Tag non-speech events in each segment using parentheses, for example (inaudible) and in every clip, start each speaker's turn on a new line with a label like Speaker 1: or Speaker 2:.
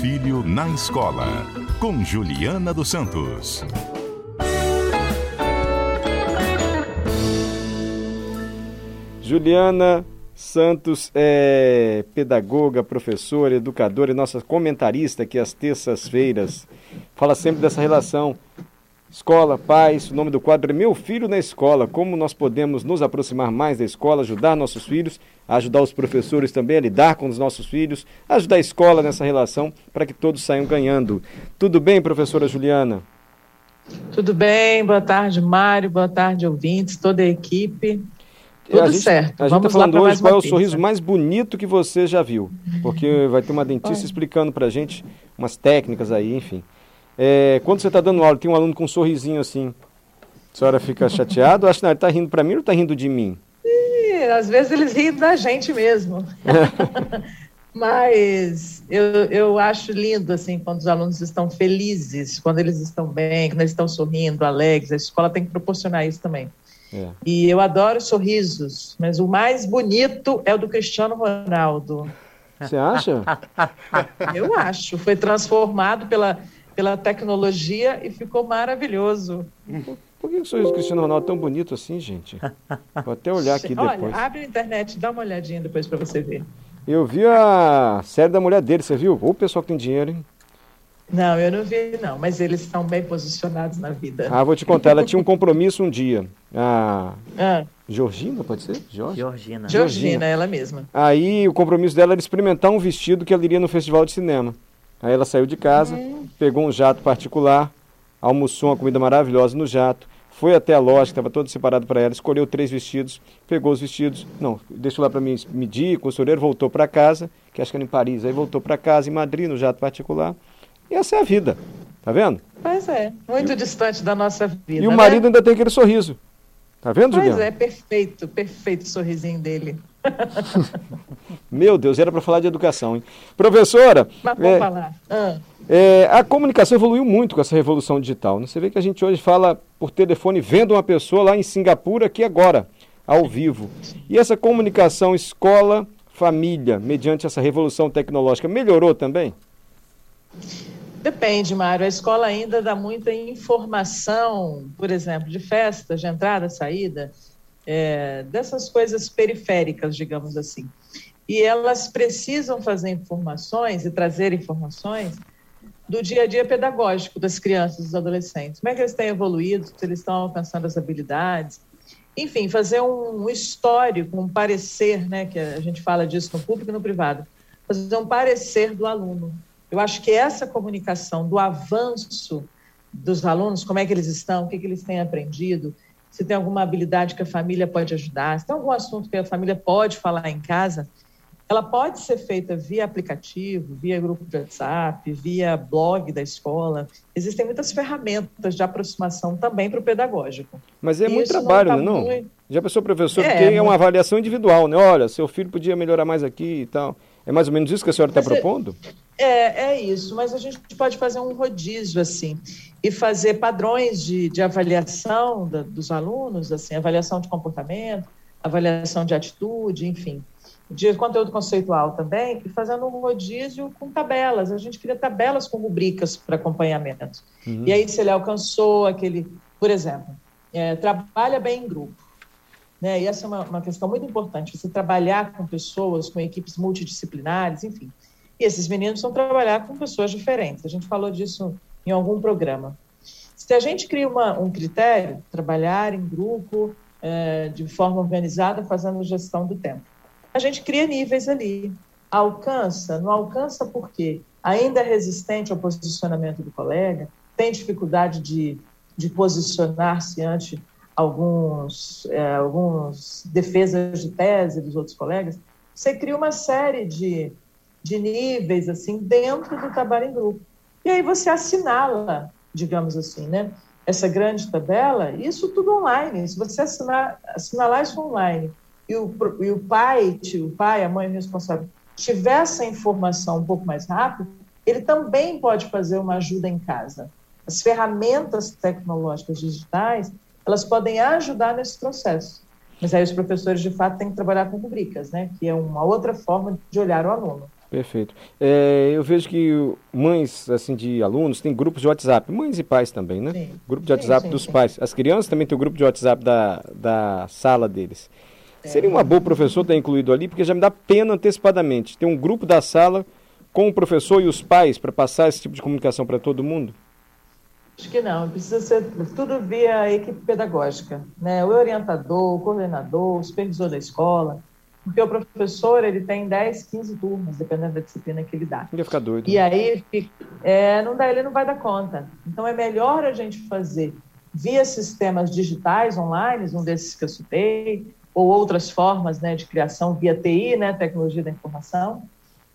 Speaker 1: filho na escola, com Juliana dos Santos.
Speaker 2: Juliana Santos é pedagoga, professora, educadora e nossa comentarista aqui às terças-feiras. Fala sempre dessa relação Escola, pais, o nome do quadro é Meu Filho na Escola. Como nós podemos nos aproximar mais da escola, ajudar nossos filhos, ajudar os professores também a lidar com os nossos filhos, ajudar a escola nessa relação para que todos saiam ganhando. Tudo bem, professora Juliana?
Speaker 3: Tudo bem, boa tarde, Mário, boa tarde, ouvintes, toda a equipe. Tudo
Speaker 2: a gente,
Speaker 3: certo.
Speaker 2: A gente está falando hoje qual é o sorriso mais bonito que você já viu. Porque vai ter uma dentista explicando para a gente umas técnicas aí, enfim. É, quando você está dando aula, tem um aluno com um sorrisinho assim, a senhora fica chateada? Acho que ele está rindo para mim ou está rindo de mim?
Speaker 3: E, às vezes eles riem da gente mesmo. (laughs) Mas eu, eu acho lindo, assim, quando os alunos estão felizes, quando eles estão bem, quando eles estão sorrindo, alegres. A escola tem que proporcionar isso também. É. E eu adoro sorrisos, mas o mais bonito é o do Cristiano Ronaldo.
Speaker 2: Você acha? (laughs)
Speaker 3: Eu acho. Foi transformado pela pela tecnologia e ficou maravilhoso.
Speaker 2: Por que o sorriso do Cristiano Ronaldo é tão bonito assim, gente? Vou até olhar aqui (laughs) depois.
Speaker 3: Olha, abre a internet, dá uma olhadinha depois para você ver.
Speaker 2: Eu vi a série da mulher dele, você viu? O pessoal que tem dinheiro, hein?
Speaker 3: Não, eu não vi, não, mas eles estão bem posicionados na vida.
Speaker 2: Ah, vou te contar, ela tinha um compromisso um dia. A ah. Georgina, pode ser?
Speaker 3: Jorge? Georgina. Georgina, ela mesma.
Speaker 2: Aí o compromisso dela era experimentar um vestido que ela iria no festival de cinema. Aí ela saiu de casa, uhum. pegou um jato particular, almoçou uma comida maravilhosa no jato, foi até a loja, que estava todo separado para ela, escolheu três vestidos, pegou os vestidos, não, deixou lá para mim medir, costureiro, voltou para casa, que acho que era em Paris, aí voltou para casa, em Madrid, no jato particular. E essa é a vida, tá vendo?
Speaker 3: Pois é, muito e, distante da nossa vida.
Speaker 2: E o né? marido ainda tem aquele sorriso. Tá vendo,
Speaker 3: Juliana?
Speaker 2: Pois
Speaker 3: é, perfeito, perfeito o sorrisinho dele. (laughs)
Speaker 2: Meu Deus, era para falar de educação, hein? Professora.
Speaker 3: Mas é, falar. Ah.
Speaker 2: É, a comunicação evoluiu muito com essa revolução digital. Né? Você vê que a gente hoje fala por telefone vendo uma pessoa lá em Singapura aqui agora, ao vivo. E essa comunicação escola, família, mediante essa revolução tecnológica, melhorou também?
Speaker 3: Depende, Mário. A escola ainda dá muita informação, por exemplo, de festa, de entrada, saída é, dessas coisas periféricas, digamos assim. E elas precisam fazer informações e trazer informações do dia a dia pedagógico das crianças dos adolescentes. Como é que eles têm evoluído, se eles estão alcançando as habilidades. Enfim, fazer um histórico, um parecer, né, que a gente fala disso no público e no privado, fazer um parecer do aluno. Eu acho que essa comunicação do avanço dos alunos, como é que eles estão, o que, que eles têm aprendido, se tem alguma habilidade que a família pode ajudar, se tem algum assunto que a família pode falar em casa, ela pode ser feita via aplicativo, via grupo de WhatsApp, via blog da escola. Existem muitas ferramentas de aproximação também para o pedagógico.
Speaker 2: Mas é muito trabalho, não, tá não? Muito... Já pensou, professor, é, porque é uma avaliação individual, né? Olha, seu filho podia melhorar mais aqui e tal. É mais ou menos isso que a senhora está é propondo?
Speaker 3: É, é isso, mas a gente pode fazer um rodízio assim e fazer padrões de, de avaliação da, dos alunos, assim, avaliação de comportamento, avaliação de atitude, enfim, de conteúdo conceitual também, e fazendo um rodízio com tabelas. A gente cria tabelas com rubricas para acompanhamento. Uhum. E aí, se ele alcançou aquele, por exemplo, é, trabalha bem em grupo. Né? E essa é uma, uma questão muito importante, você trabalhar com pessoas, com equipes multidisciplinares, enfim. E esses meninos vão trabalhar com pessoas diferentes. A gente falou disso em algum programa. Se a gente cria uma, um critério, trabalhar em grupo, é, de forma organizada, fazendo gestão do tempo, a gente cria níveis ali. Alcança, não alcança porque ainda é resistente ao posicionamento do colega, tem dificuldade de, de posicionar-se ante alguns, é, alguns defesas de tese dos outros colegas, você cria uma série de, de níveis assim dentro do trabalho em grupo. E aí você assinala, digamos assim, né? Essa grande tabela, isso tudo online. Se você assinar, assinalar isso online e o, e o pai, o pai, a mãe responsável, tiver essa informação um pouco mais rápido, ele também pode fazer uma ajuda em casa. As ferramentas tecnológicas digitais, elas podem ajudar nesse processo. Mas aí os professores, de fato, têm que trabalhar com rubricas, né? que é uma outra forma de olhar o aluno.
Speaker 2: Perfeito. É, eu vejo que mães assim de alunos têm grupos de WhatsApp, mães e pais também, né? Sim. Grupo de WhatsApp sim, sim, dos pais. As crianças também têm o grupo de WhatsApp da, da sala deles. É. Seria uma boa professor ter incluído ali, porque já me dá pena antecipadamente. Ter um grupo da sala com o professor e os pais para passar esse tipo de comunicação para todo mundo?
Speaker 3: Acho que não, precisa ser tudo via equipe pedagógica, né? O orientador, o coordenador, o supervisor da escola, porque o professor ele tem 10, 15 turmas, dependendo da disciplina que ele dá.
Speaker 2: Ele ia ficar doido.
Speaker 3: E né? aí é, não dá, ele não vai dar conta. Então é melhor a gente fazer via sistemas digitais online, um desses que eu citei, ou outras formas né, de criação via TI, né, tecnologia da informação,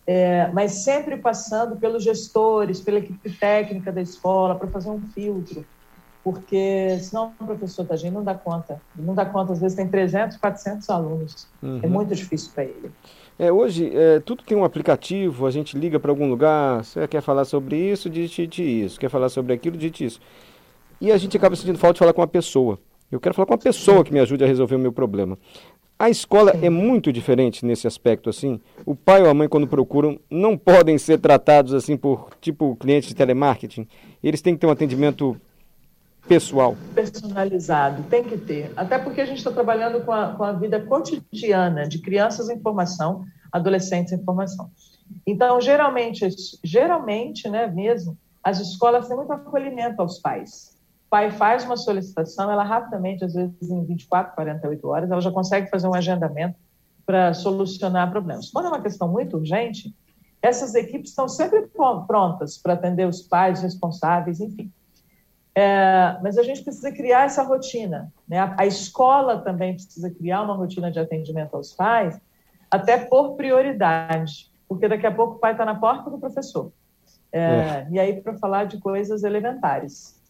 Speaker 3: é, mas sempre passando pelos gestores, pela equipe técnica da escola, para fazer um filtro porque senão o professor Tagin não dá conta. Não dá conta, às vezes tem 300, 400 alunos. É uhum. É muito difícil para ele.
Speaker 2: É, hoje, é, tudo tem um aplicativo, a gente liga para algum lugar, você quer falar sobre isso, digite isso, quer falar sobre aquilo, digite isso. E a gente acaba sentindo falta de falar com uma pessoa. Eu quero falar com uma pessoa que me ajude a resolver o meu problema. A escola Sim. é muito diferente nesse aspecto, assim. O pai ou a mãe, quando procuram, não podem ser tratados assim por, tipo, clientes de telemarketing. Eles têm que ter um atendimento pessoal?
Speaker 3: Personalizado, tem que ter. Até porque a gente está trabalhando com a, com a vida cotidiana de crianças em formação, adolescentes em formação. Então, geralmente, geralmente, né, mesmo, as escolas têm muito acolhimento aos pais. O pai faz uma solicitação, ela rapidamente, às vezes em 24, 48 horas, ela já consegue fazer um agendamento para solucionar problemas. Quando é uma questão muito urgente, essas equipes estão sempre prontas para atender os pais responsáveis, enfim. É, mas a gente precisa criar essa rotina. Né? A, a, escola também precisa criar uma rotina de atendimento aos pais, até por prioridade, porque daqui a pouco o pai está na porta do professor. É, é. E aí, para falar de coisas elementares.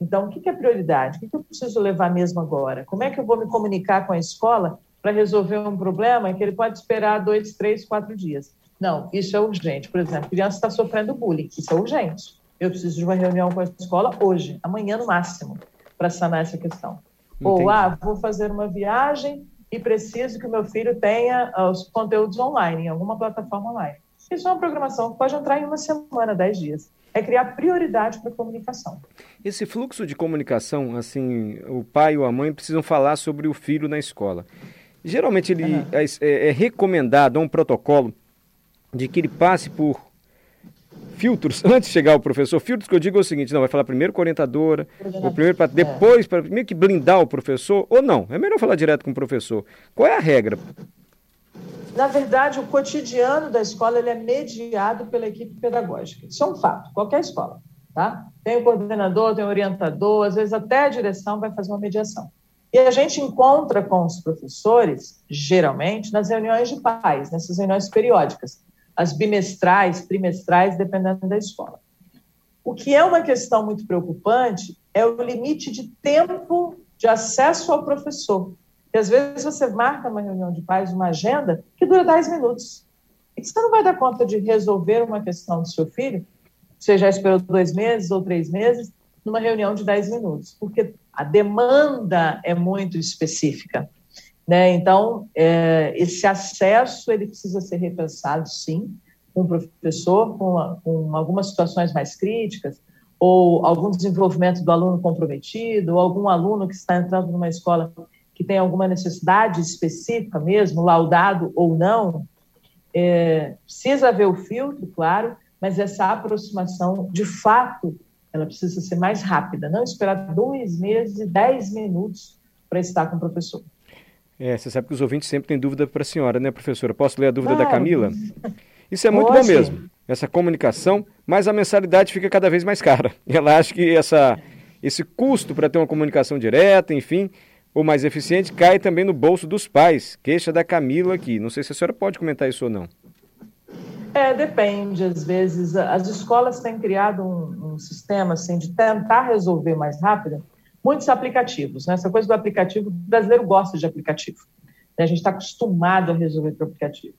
Speaker 3: Então, o que, é prioridade? O que, que eu preciso levar mesmo agora? Como é que eu vou me comunicar com a escola para resolver um problema que ele pode esperar dois, três, quatro dias? Não, isso é urgente. Por exemplo, a criança está sofrendo bullying, isso é urgente eu preciso de uma reunião com a escola hoje, amanhã no máximo, para sanar essa questão. Entendi. Ou, ah, vou fazer uma viagem e preciso que o meu filho tenha ah, os conteúdos online, em alguma plataforma online. Isso é uma programação que pode entrar em uma semana, dez dias. É criar prioridade para a comunicação.
Speaker 2: Esse fluxo de comunicação, assim, o pai ou a mãe precisam falar sobre o filho na escola. Geralmente ele uhum. é, é, é recomendado um protocolo de que ele passe por filtros (laughs) antes de chegar ao professor. Filtros que eu digo é o seguinte: não, vai falar primeiro com a orientadora, ou primeiro para depois, para meio que blindar o professor, ou não, é melhor falar direto com o professor. Qual é a regra?
Speaker 3: Na verdade, o cotidiano da escola ele é mediado pela equipe pedagógica. Isso é um fato, qualquer escola. Tá? Tem o coordenador, tem o orientador, às vezes até a direção vai fazer uma mediação. E a gente encontra com os professores, geralmente, nas reuniões de pais, nessas reuniões periódicas as bimestrais, trimestrais, dependendo da escola. O que é uma questão muito preocupante é o limite de tempo de acesso ao professor. E às vezes você marca uma reunião de pais, uma agenda, que dura 10 minutos. E você não vai dar conta de resolver uma questão do seu filho, você já esperou dois meses ou três meses, numa reunião de 10 minutos, porque a demanda é muito específica. Né? Então, é, esse acesso ele precisa ser repensado, sim, com o professor, com, com algumas situações mais críticas, ou algum desenvolvimento do aluno comprometido, ou algum aluno que está entrando numa escola que tem alguma necessidade específica mesmo, laudado ou não, é, precisa haver o filtro, claro, mas essa aproximação, de fato, ela precisa ser mais rápida, não esperar dois meses e dez minutos para estar com o professor.
Speaker 2: É, você sabe que os ouvintes sempre têm dúvida para a senhora, né, professora? Posso ler a dúvida da Camila? Isso é muito Pode. bom mesmo, essa comunicação, mas a mensalidade fica cada vez mais cara. (laughs) Ela acha que essa, esse custo para ter uma comunicação direta, enfim, ou mais eficiente, cai também no bolso dos pais. Queixa da Camila aqui. Não sei se a senhora pode comentar isso ou não.
Speaker 3: É, depende. Às vezes, as escolas têm criado um, um sistema assim, de tentar resolver mais rápido muitos aplicativos. Né? Essa coisa do aplicativo, o brasileiro gosta de aplicativo. Né? A gente está acostumado a resolver por aplicativo.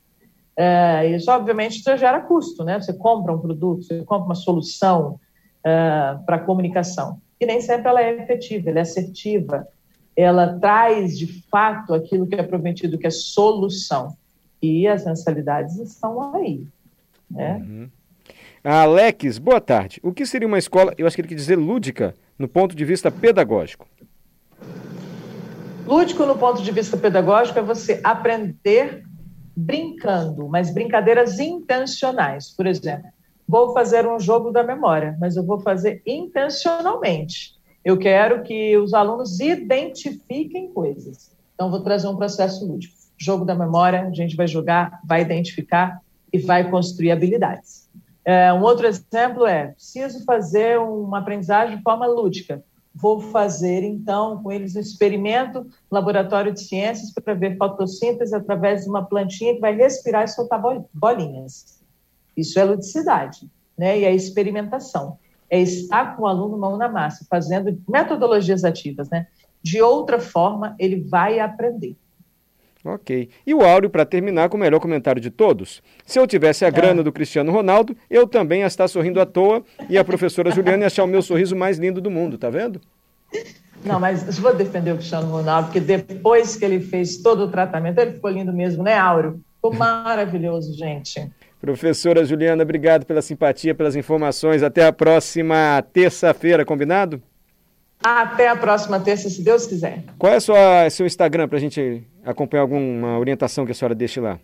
Speaker 3: É, isso, obviamente, já gera custo. Né? Você compra um produto, você compra uma solução é, para comunicação. E nem sempre ela é efetiva, ela é assertiva. Ela traz, de fato, aquilo que é prometido, que é solução. E as mensalidades estão aí. Né? Uhum.
Speaker 2: Alex, boa tarde. O que seria uma escola, eu acho que ele quer dizer lúdica, no ponto de vista pedagógico?
Speaker 3: Lúdico, no ponto de vista pedagógico, é você aprender brincando, mas brincadeiras intencionais. Por exemplo, vou fazer um jogo da memória, mas eu vou fazer intencionalmente. Eu quero que os alunos identifiquem coisas. Então, vou trazer um processo lúdico. Jogo da memória, a gente vai jogar, vai identificar e vai construir habilidades. É, um outro exemplo é: preciso fazer uma aprendizagem de forma lúdica. Vou fazer, então, com eles um experimento laboratório de ciências para ver fotossíntese através de uma plantinha que vai respirar e soltar bolinhas. Isso é ludicidade, né? E é experimentação. É estar com o aluno mão na massa, fazendo metodologias ativas, né? De outra forma, ele vai aprender.
Speaker 2: Ok. E o Áureo, para terminar, com o melhor comentário de todos. Se eu tivesse a é. grana do Cristiano Ronaldo, eu também ia estar sorrindo à toa e a professora (laughs) Juliana ia achar o meu sorriso mais lindo do mundo, tá vendo?
Speaker 3: Não, mas eu vou defender o Cristiano Ronaldo, porque depois que ele fez todo o tratamento, ele ficou lindo mesmo, né, Áureo? Ficou (laughs) maravilhoso, gente.
Speaker 2: Professora Juliana, obrigado pela simpatia, pelas informações. Até a próxima terça-feira, combinado?
Speaker 3: Até a próxima terça, se Deus quiser.
Speaker 2: Qual é o seu Instagram para a gente acompanhar alguma orientação que a senhora deixe lá?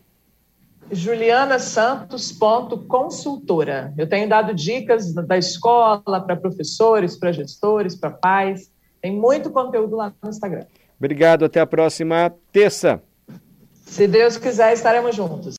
Speaker 3: julianasantos.consultora. Eu tenho dado dicas da escola para professores, para gestores, para pais. Tem muito conteúdo lá no Instagram.
Speaker 2: Obrigado, até a próxima terça.
Speaker 3: Se Deus quiser, estaremos juntos.